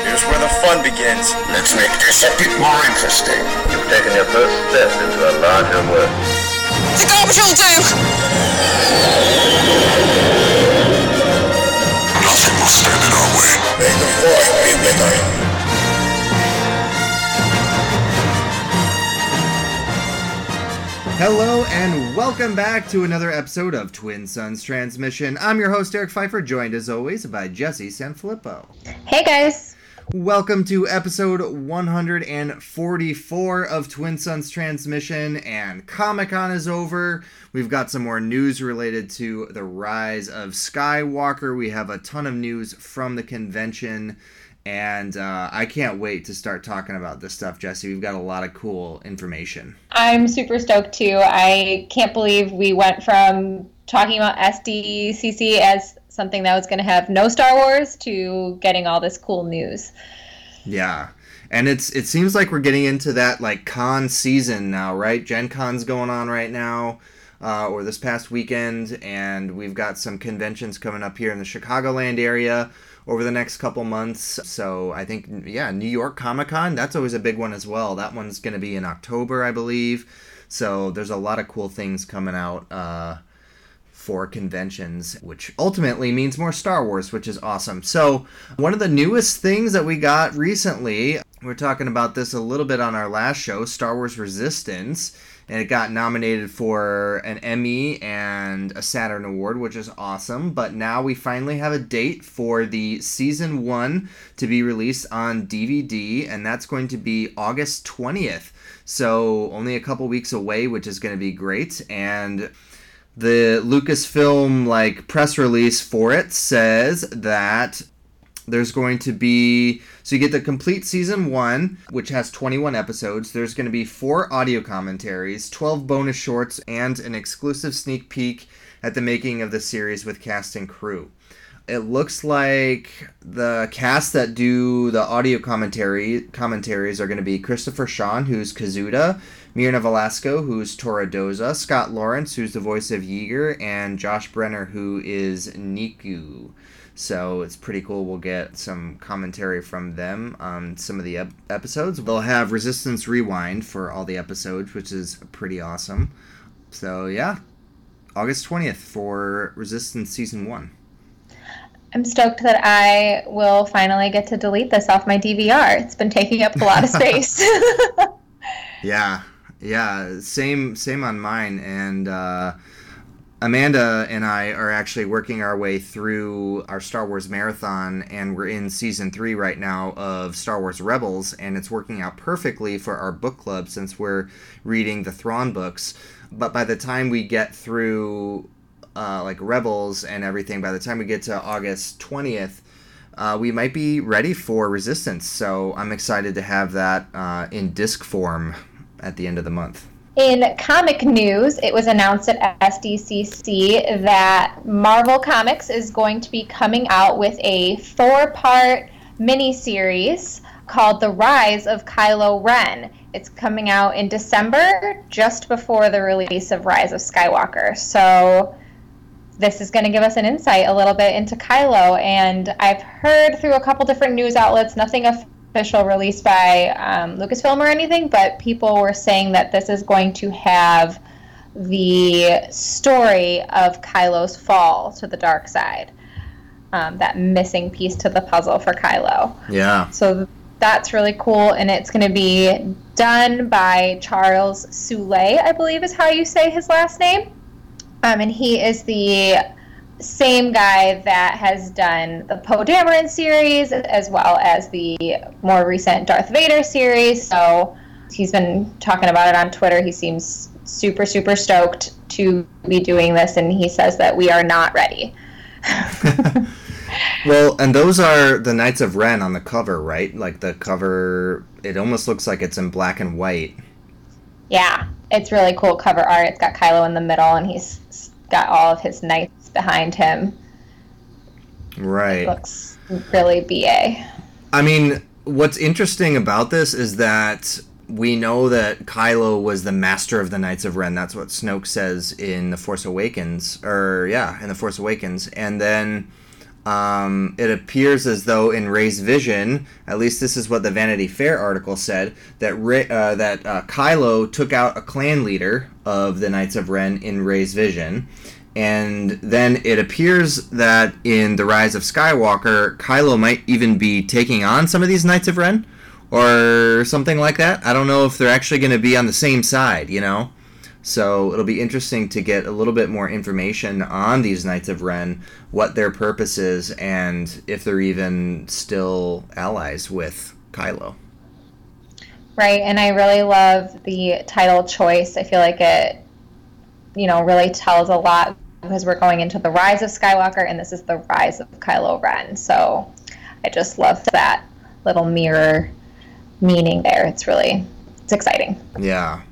Here's where the fun begins. Let's make this a bit more interesting. You've taken your first step into a larger world. The garbage will do! Nothing will stand in our way. May the force be with you. Hello and welcome back to another episode of Twin Suns Transmission. I'm your host Eric Pfeiffer, joined as always by Jesse Sanfilippo. Hey guys. Welcome to episode 144 of Twin Suns Transmission, and Comic Con is over. We've got some more news related to the rise of Skywalker. We have a ton of news from the convention, and uh, I can't wait to start talking about this stuff, Jesse. We've got a lot of cool information. I'm super stoked too. I can't believe we went from talking about SDCC as something that was going to have no Star Wars to getting all this cool news. Yeah. And it's it seems like we're getting into that like con season now, right? Gen Con's going on right now, uh, or this past weekend, and we've got some conventions coming up here in the Chicagoland area over the next couple months. So I think yeah, New York Comic Con, that's always a big one as well. That one's gonna be in October, I believe. So there's a lot of cool things coming out. Uh, for conventions, which ultimately means more Star Wars, which is awesome. So, one of the newest things that we got recently, we are talking about this a little bit on our last show, Star Wars Resistance, and it got nominated for an Emmy and a Saturn Award, which is awesome. But now we finally have a date for the season one to be released on DVD, and that's going to be August 20th. So, only a couple weeks away, which is going to be great. And the Lucasfilm like press release for it says that there's going to be so you get the complete season 1 which has 21 episodes. There's going to be four audio commentaries 12 bonus shorts and an exclusive sneak peek at the making of the series with cast and crew. It looks like the cast that do the audio commentary commentaries are going to be Christopher Sean, who's Kazuda, Myrna Velasco, who's Torra Doza, Scott Lawrence, who's the voice of Yeager, and Josh Brenner, who is Neeku. So it's pretty cool. We'll get some commentary from them on some of the ep- episodes. They'll have Resistance Rewind for all the episodes, which is pretty awesome. So yeah, August 20th for Resistance Season 1. I'm stoked that I will finally get to delete this off my DVR. It's been taking up a lot of space. yeah, yeah, same same on mine. And uh, Amanda and I are actually working our way through our Star Wars marathon, and we're in season three right now of Star Wars Rebels, and it's working out perfectly for our book club since we're reading the Thrawn books. But by the time we get through uh, like Rebels and everything, by the time we get to August 20th, uh, we might be ready for Resistance. So I'm excited to have that uh, in disc form at the end of the month. In comic news, it was announced at SDCC that Marvel Comics is going to be coming out with a four part miniseries called The Rise of Kylo Ren. It's coming out in December, just before the release of Rise of Skywalker. So this is going to give us an insight a little bit into Kylo. And I've heard through a couple different news outlets, nothing official release by um, Lucasfilm or anything, but people were saying that this is going to have the story of Kylo's fall to the dark side. Um, that missing piece to the puzzle for Kylo. Yeah. So that's really cool, and it's going to be done by Charles Soule, I believe is how you say his last name. Um, and he is the same guy that has done the Poe Dameron series as well as the more recent Darth Vader series. So he's been talking about it on Twitter. He seems super, super stoked to be doing this, and he says that we are not ready. well, and those are the Knights of Ren on the cover, right? Like the cover, it almost looks like it's in black and white. Yeah, it's really cool cover art. It's got Kylo in the middle, and he's got all of his knights behind him. Right. It looks really BA. I mean, what's interesting about this is that we know that Kylo was the master of the Knights of Ren. That's what Snoke says in The Force Awakens, or yeah, in The Force Awakens. And then um, it appears as though in Rey's vision, at least this is what the Vanity Fair article said, that Rey, uh, that uh, Kylo took out a clan leader of the Knights of Ren in Rey's vision. And then it appears that in The Rise of Skywalker, Kylo might even be taking on some of these Knights of Ren or something like that. I don't know if they're actually going to be on the same side, you know? So it'll be interesting to get a little bit more information on these Knights of Ren, what their purpose is, and if they're even still allies with Kylo. Right, and I really love the title choice. I feel like it, you know, really tells a lot because we're going into the rise of Skywalker, and this is the rise of Kylo Ren. So I just love that little mirror meaning there. It's really, it's exciting. Yeah.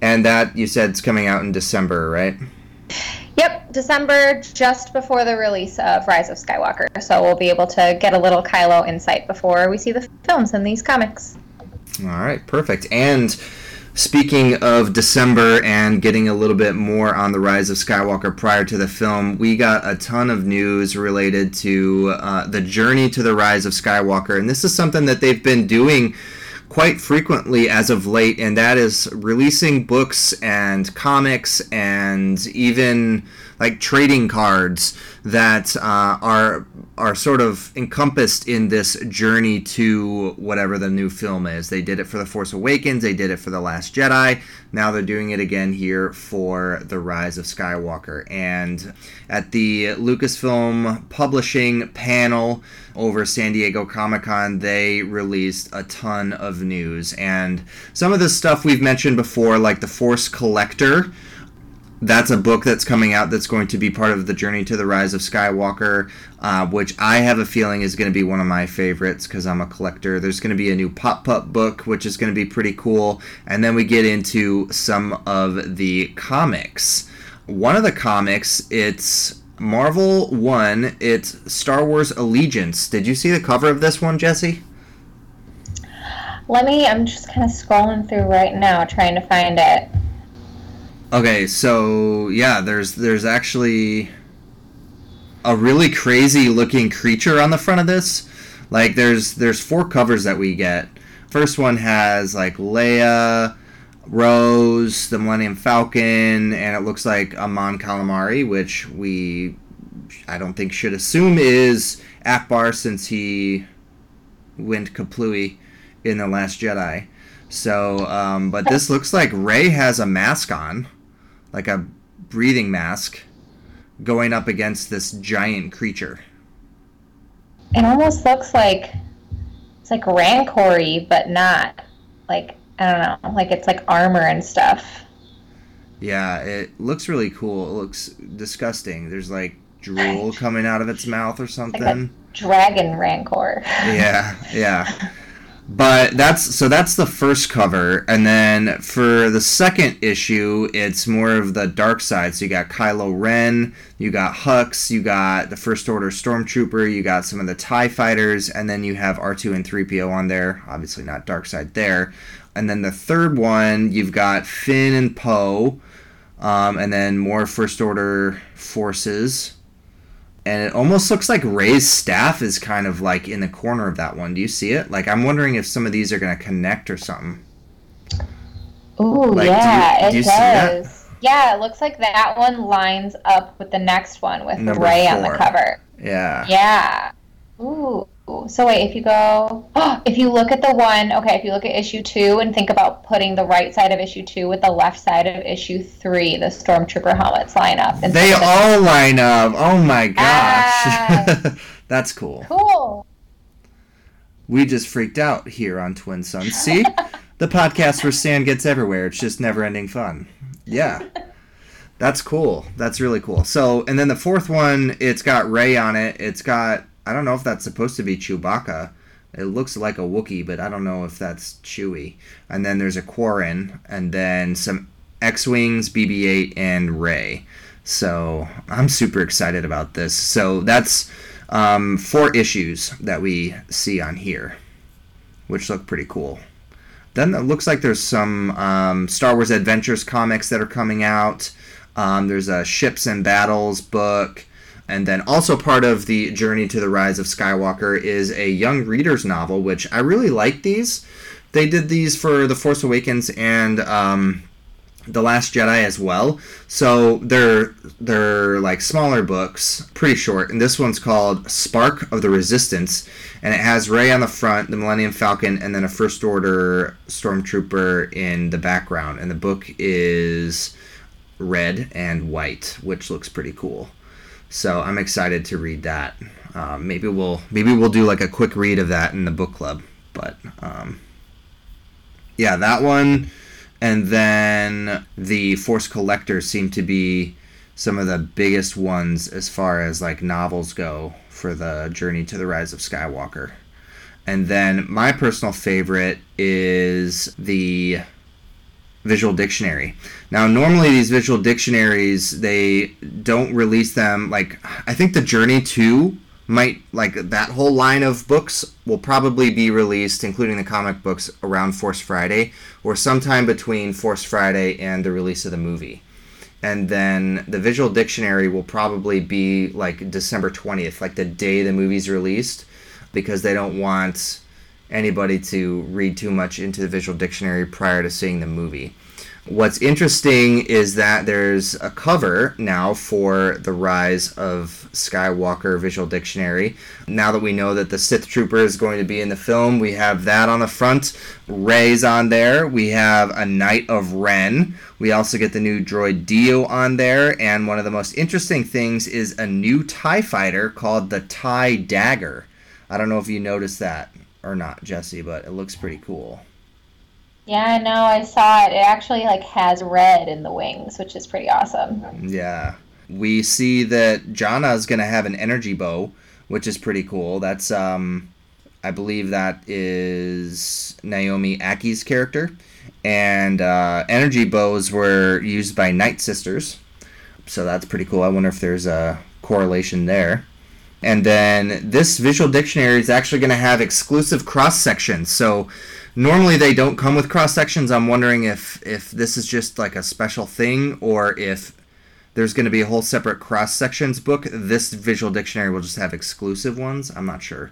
And that you said it's coming out in December, right? Yep, December, just before the release of Rise of Skywalker. So we'll be able to get a little Kylo insight before we see the films in these comics. All right, perfect. And speaking of December and getting a little bit more on the Rise of Skywalker prior to the film, we got a ton of news related to uh, the journey to the Rise of Skywalker. And this is something that they've been doing quite frequently as of late, and that is releasing books and comics and even like trading cards that uh, are are sort of encompassed in this journey to whatever the new film is. They did it for The Force Awakens, they did it for The Last Jedi. Now they're doing it again here for The Rise of Skywalker. And at the Lucasfilm Publishing panel over San Diego Comic Con, they released a ton of news. And some of the stuff we've mentioned before, like The Force Collector that's a book that's coming out that's going to be part of the journey to the rise of skywalker uh, which i have a feeling is going to be one of my favorites because i'm a collector. There's going to be a new pop-up book which is going to be pretty cool and then we get into some of the comics. One of the comics it's marvel one it's star wars allegiance. Did you see the cover of this one jesse? Let me i'm just kind of scrolling through right now trying to find it Okay, so yeah, there's there's actually a really crazy looking creature on the front of this. Like there's there's four covers that we get. First one has like Leia, Rose, the Millennium Falcon, and it looks like Amon Mon Calamari, which we I don't think should assume is Ackbar since he went Kaplooey in the Last Jedi. So, um, but this looks like Rey has a mask on like a breathing mask going up against this giant creature. It almost looks like it's like rancory, but not. Like I don't know, like it's like armor and stuff. Yeah, it looks really cool. It looks disgusting. There's like drool coming out of its mouth or something. Like dragon rancor. yeah, yeah. But that's so that's the first cover, and then for the second issue, it's more of the dark side. So you got Kylo Ren, you got Hux, you got the First Order Stormtrooper, you got some of the Tie Fighters, and then you have R two and three PO on there. Obviously not dark side there. And then the third one, you've got Finn and Poe, um, and then more First Order forces and it almost looks like Rey's staff is kind of like in the corner of that one. Do you see it? Like I'm wondering if some of these are going to connect or something. Oh like, yeah, do you, do it does. Yeah, it looks like that one lines up with the next one with Number Rey four. on the cover. Yeah. Yeah. Ooh. So wait, if you go, oh, if you look at the one, okay, if you look at issue two and think about putting the right side of issue two with the left side of issue three, the stormtrooper helmets line up. They all line up. Oh my gosh, ah, that's cool. Cool. We just freaked out here on Twin Suns. See, the podcast where sand gets everywhere. It's just never-ending fun. Yeah. That's cool. That's really cool. So, and then the fourth one, it's got Rey on it. It's got I don't know if that's supposed to be Chewbacca. It looks like a Wookiee, but I don't know if that's Chewie. And then there's a Quarren, and then some X-wings, BB-8, and Rey. So I'm super excited about this. So that's um, four issues that we see on here, which look pretty cool. Then it looks like there's some um, Star Wars Adventures comics that are coming out. Um, there's a Ships and Battles book. And then also part of the Journey to the Rise of Skywalker is a young reader's novel, which I really like these. They did these for The Force Awakens and um, The Last Jedi as well. So they're they're like smaller books, pretty short. And this one's called Spark of the Resistance, and it has Rey on the front, the Millennium Falcon, and then a First Order stormtrooper in the background. And the book is red and white, which looks pretty cool. So I'm excited to read that. Uh, maybe we'll maybe we'll do like a quick read of that in the book club. But um, yeah, that one, and then the Force Collectors seem to be some of the biggest ones as far as like novels go for the Journey to the Rise of Skywalker. And then my personal favorite is the visual dictionary. Now, normally these visual dictionaries they don't release them like I think the Journey 2 might like that whole line of books will probably be released including the comic books around Force Friday or sometime between Force Friday and the release of the movie. And then the visual dictionary will probably be like December 20th, like the day the movie's released because they don't want anybody to read too much into the visual dictionary prior to seeing the movie. What's interesting is that there's a cover now for the Rise of Skywalker Visual Dictionary. Now that we know that the Sith Trooper is going to be in the film, we have that on the front. Rey's on there. We have a Knight of Ren. We also get the new droid D-O on there. And one of the most interesting things is a new TIE fighter called the TIE Dagger. I don't know if you noticed that or not, Jesse, but it looks pretty cool. Yeah, I know. I saw it. It actually like has red in the wings, which is pretty awesome. Yeah. We see that Jannah is going to have an energy bow, which is pretty cool. That's um I believe that is Naomi Ackie's character. And uh, energy bows were used by Night Sisters. So that's pretty cool. I wonder if there's a correlation there. And then this visual dictionary is actually going to have exclusive cross sections. So normally they don't come with cross sections. I'm wondering if if this is just like a special thing or if there's going to be a whole separate cross sections book. This visual dictionary will just have exclusive ones. I'm not sure.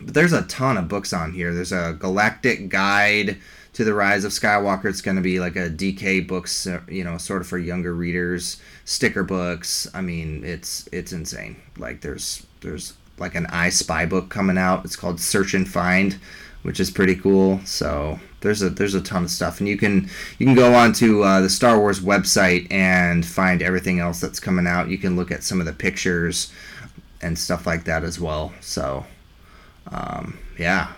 But there's a ton of books on here. There's a galactic guide to the rise of Skywalker. It's going to be like a DK books, uh, you know, sort of for younger readers. Sticker books. I mean, it's it's insane. Like there's there's like an I Spy book coming out. It's called Search and Find which is pretty cool. So there's a there's a ton of stuff, and you can you can go onto uh, the Star Wars website and find everything else that's coming out. You can look at some of the pictures and stuff like that as well. So um, yeah,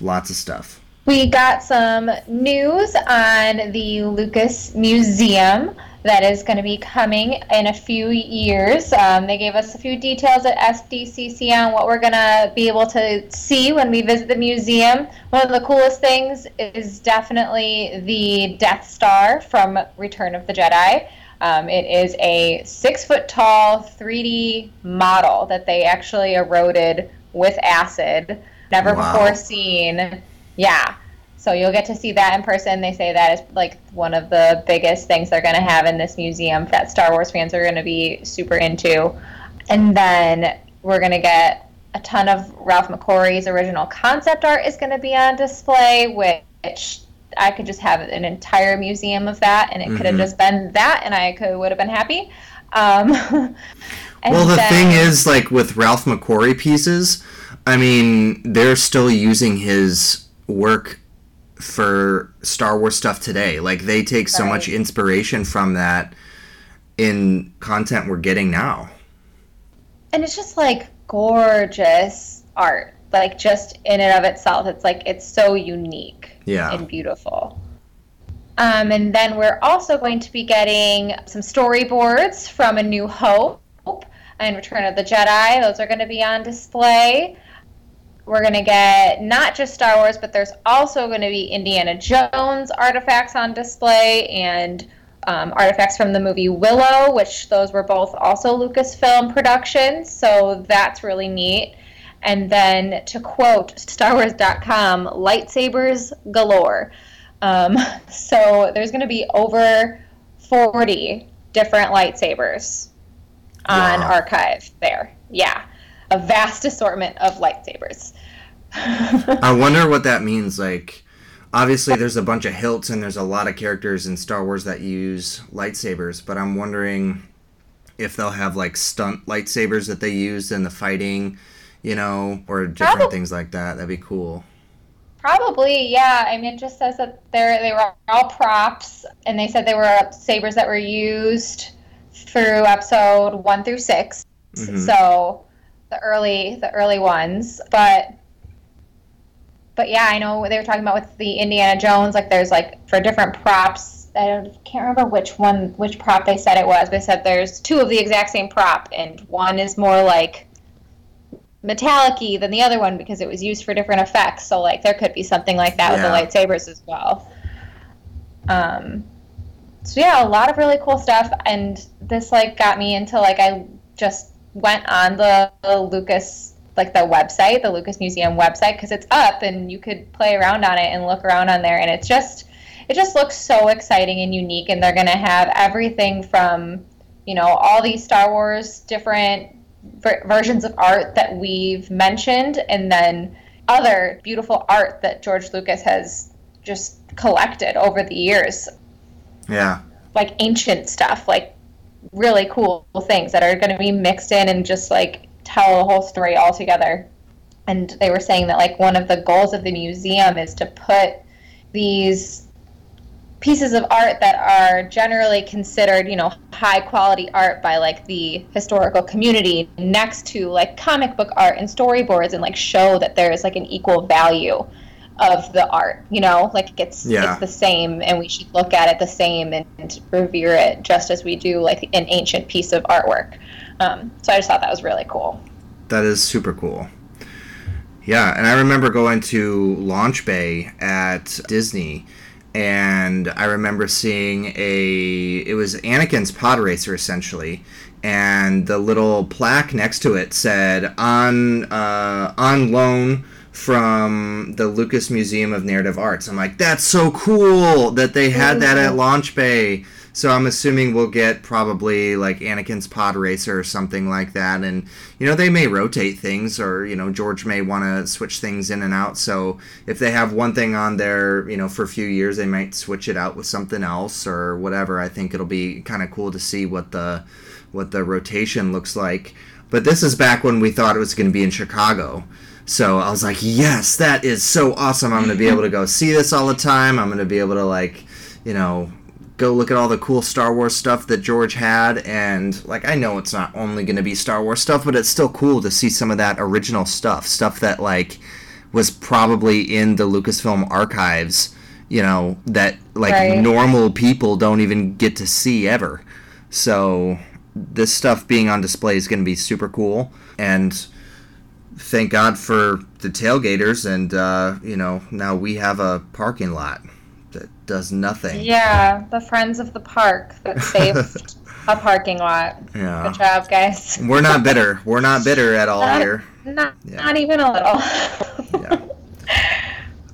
lots of stuff. We got some news on the Lucas Museum that is going to be coming in a few years. Um, they gave us a few details at SDCC on what we're going to be able to see when we visit the museum. One of the coolest things is definitely the Death Star from Return of the Jedi. Um, it is a six foot tall 3D model that they actually eroded with acid. Never wow. before seen. Yeah. So you'll get to see that in person. They say that is like one of the biggest things they're going to have in this museum that Star Wars fans are going to be super into. And then we're going to get a ton of Ralph McQuarrie's original concept art is going to be on display, which I could just have an entire museum of that, and it mm-hmm. could have just been that, and I could would have been happy. Um, well, the then, thing is, like with Ralph McQuarrie pieces, I mean, they're still using his work for Star Wars stuff today. Like they take so right. much inspiration from that in content we're getting now. And it's just like gorgeous art. Like just in and of itself, it's like it's so unique yeah. and beautiful. Um, and then we're also going to be getting some storyboards from A New Hope and Return of the Jedi. Those are going to be on display. We're going to get not just Star Wars, but there's also going to be Indiana Jones artifacts on display and um, artifacts from the movie Willow, which those were both also Lucasfilm productions. So that's really neat. And then to quote StarWars.com, lightsabers galore. Um, so there's going to be over 40 different lightsabers on Wow. archive there. Yeah. A vast assortment of lightsabers. I wonder what that means. Like, obviously, there's a bunch of hilts and there's a lot of characters in Star Wars that use lightsabers, but I'm wondering if they'll have like stunt lightsabers that they use in the fighting, you know, or different Probably. things like that. That'd be cool. Probably, yeah. I mean, it just says that they're they were all props, and they said they were sabers that were used through episode one through 6 Mhm. So the early the early ones, but but yeah, I know they were talking about with the Indiana Jones. Like, there's like for different props. I don't- can't remember which one which prop they said it was. But they said there's two of the exact same prop, and one is more like metallic-y than the other one because it was used for different effects. So like there could be something like that Yeah. with the lightsabers as well. Um, so yeah, a lot of really cool stuff, and this like got me into like I just went on the, the Lucas like the website, the Lucas Museum website, because it's up and you could play around on it and look around on there, and it's just it just looks so exciting and unique, and they're gonna have everything from you know all these Star Wars different ver- versions of art that we've mentioned, and then other beautiful art that George Lucas has just collected over the years, Yeah. like ancient stuff, like really cool things that are going to be mixed in and just like tell a whole story all together. And they were saying that like one of the goals of the museum is to put these pieces of art that are generally considered, you know, high quality art by like the historical community next to like comic book art and storyboards and like show that there's like an equal value of the art, you know, like it's Yeah. it's the same and we should look at it the same and, and revere it just as we do like an ancient piece of artwork. Um, so I just thought that was really cool. That is super cool. Yeah, and I remember going to Launch Bay at Disney, and I remember seeing a. It was Anakin's pod racer essentially, and the little plaque next to it said on uh, on loan from the Lucas Museum of Narrative Arts. I'm like, that's so cool that they had that at oh. Launch Bay. So I'm assuming we'll get probably like Anakin's Pod Racer or something like that. And, you know, they may rotate things or, you know, George may want to switch things in and out. So if they have one thing on there, you know, for a few years, they might switch it out with something else or whatever. I think it'll be kind of cool to see what the what the rotation looks like. But this is back when we thought it was going to be in Chicago. So I was like, yes, that is so awesome. I'm going to be able to go see this all the time. I'm going to be able to, like, you know, go look at all the cool Star Wars stuff that George had. And, like, I know it's not only going to be Star Wars stuff, but it's still cool to see some of that original stuff. Stuff that, like, was probably in the Lucasfilm archives, you know, that, like, Right. normal people don't even get to see ever. So this stuff being on display is going to be super cool. And thank God for the tailgaters, and uh, you know now we have a parking lot that does nothing. Yeah, the friends of the park that saved a parking lot. Yeah. Good job, guys. We're not bitter. We're not bitter at all Not- here. Not, Yeah. not even a little. Yeah.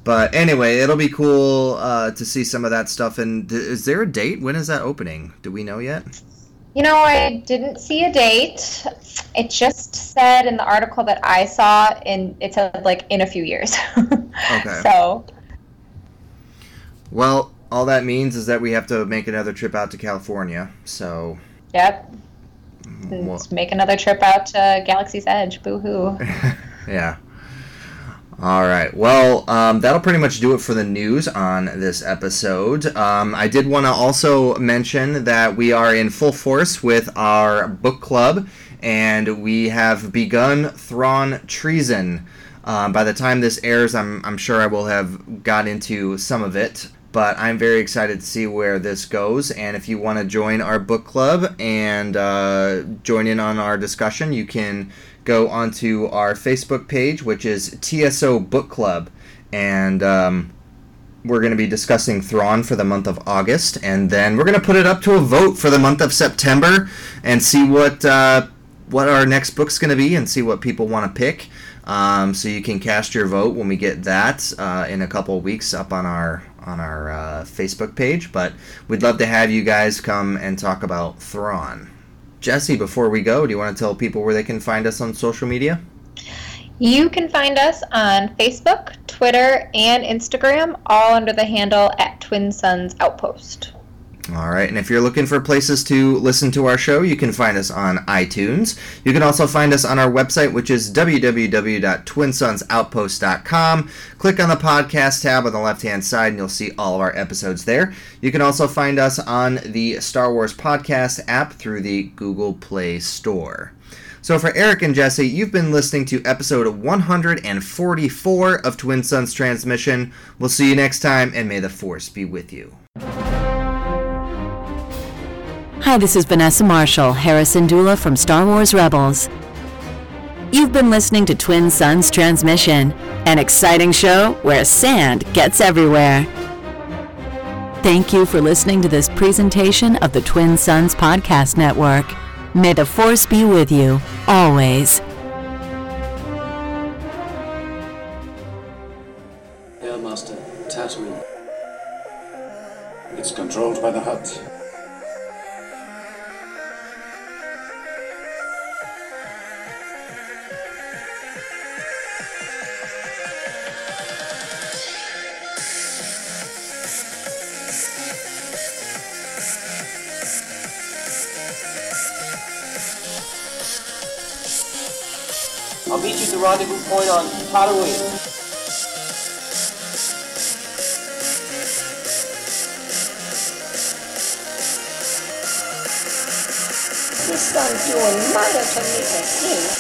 But anyway, it'll be cool uh, to see some of that stuff. And is there a date? When is that opening? Do we know yet? You know, I didn't see a date. It just said in the article that I saw, and it said like in a few years. Okay. So, Well, all that means is that we have to make another trip out to California. So yep. Well- Let's make another trip out to Galaxy's Edge. Boo hoo. Yeah. All right. Well, um, that'll pretty much do it for the news on this episode. Um, I did want to also mention that we are in full force with our book club, and we have begun Thrawn Treason. Um, by the time this airs, I'm, I'm sure I will have got into some of it. but I'm very excited to see where this goes. And if you want to join our book club and uh, join in on our discussion, you can go onto our Facebook page, which is TSO Book Club, and um, we're going to be discussing Thrawn for the month of August, and then we're going to put it up to a vote for the month of September and see what uh, what our next book's going to be and see what people want to pick. Um, so you can cast your vote when we get that uh, in a couple weeks up on our on our uh, Facebook page. But we'd love to have you guys come and talk about Thrawn. Jesse, before we go, do you want to tell people where they can find us on social media? You can find us on Facebook, Twitter, and Instagram, all under the handle at Twin Suns Outpost. All right, and if you're looking for places to listen to our show, you can find us on iTunes. You can also find us on our website, which is www.twinsunsoutpost.com. Click on the podcast tab on the left hand side, and you'll see all of our episodes there. You can also find us on the Star Wars Podcast app through the Google Play Store. So, for Eric and Jesse, you've been listening to episode 144 of Twin Suns Transmission. We'll see you next time, and may the Force be with you. Hi, this is Vanessa Marshall, Hera Syndulla from Star Wars Rebels. You've been listening to Twin Suns Transmission, an exciting show where sand gets everywhere. Thank you for listening to this presentation of the Twin Suns Podcast Network. May the Force be with you, always. I'll meet you at the rendezvous point on Tatooine. This son's doing murder to me and you.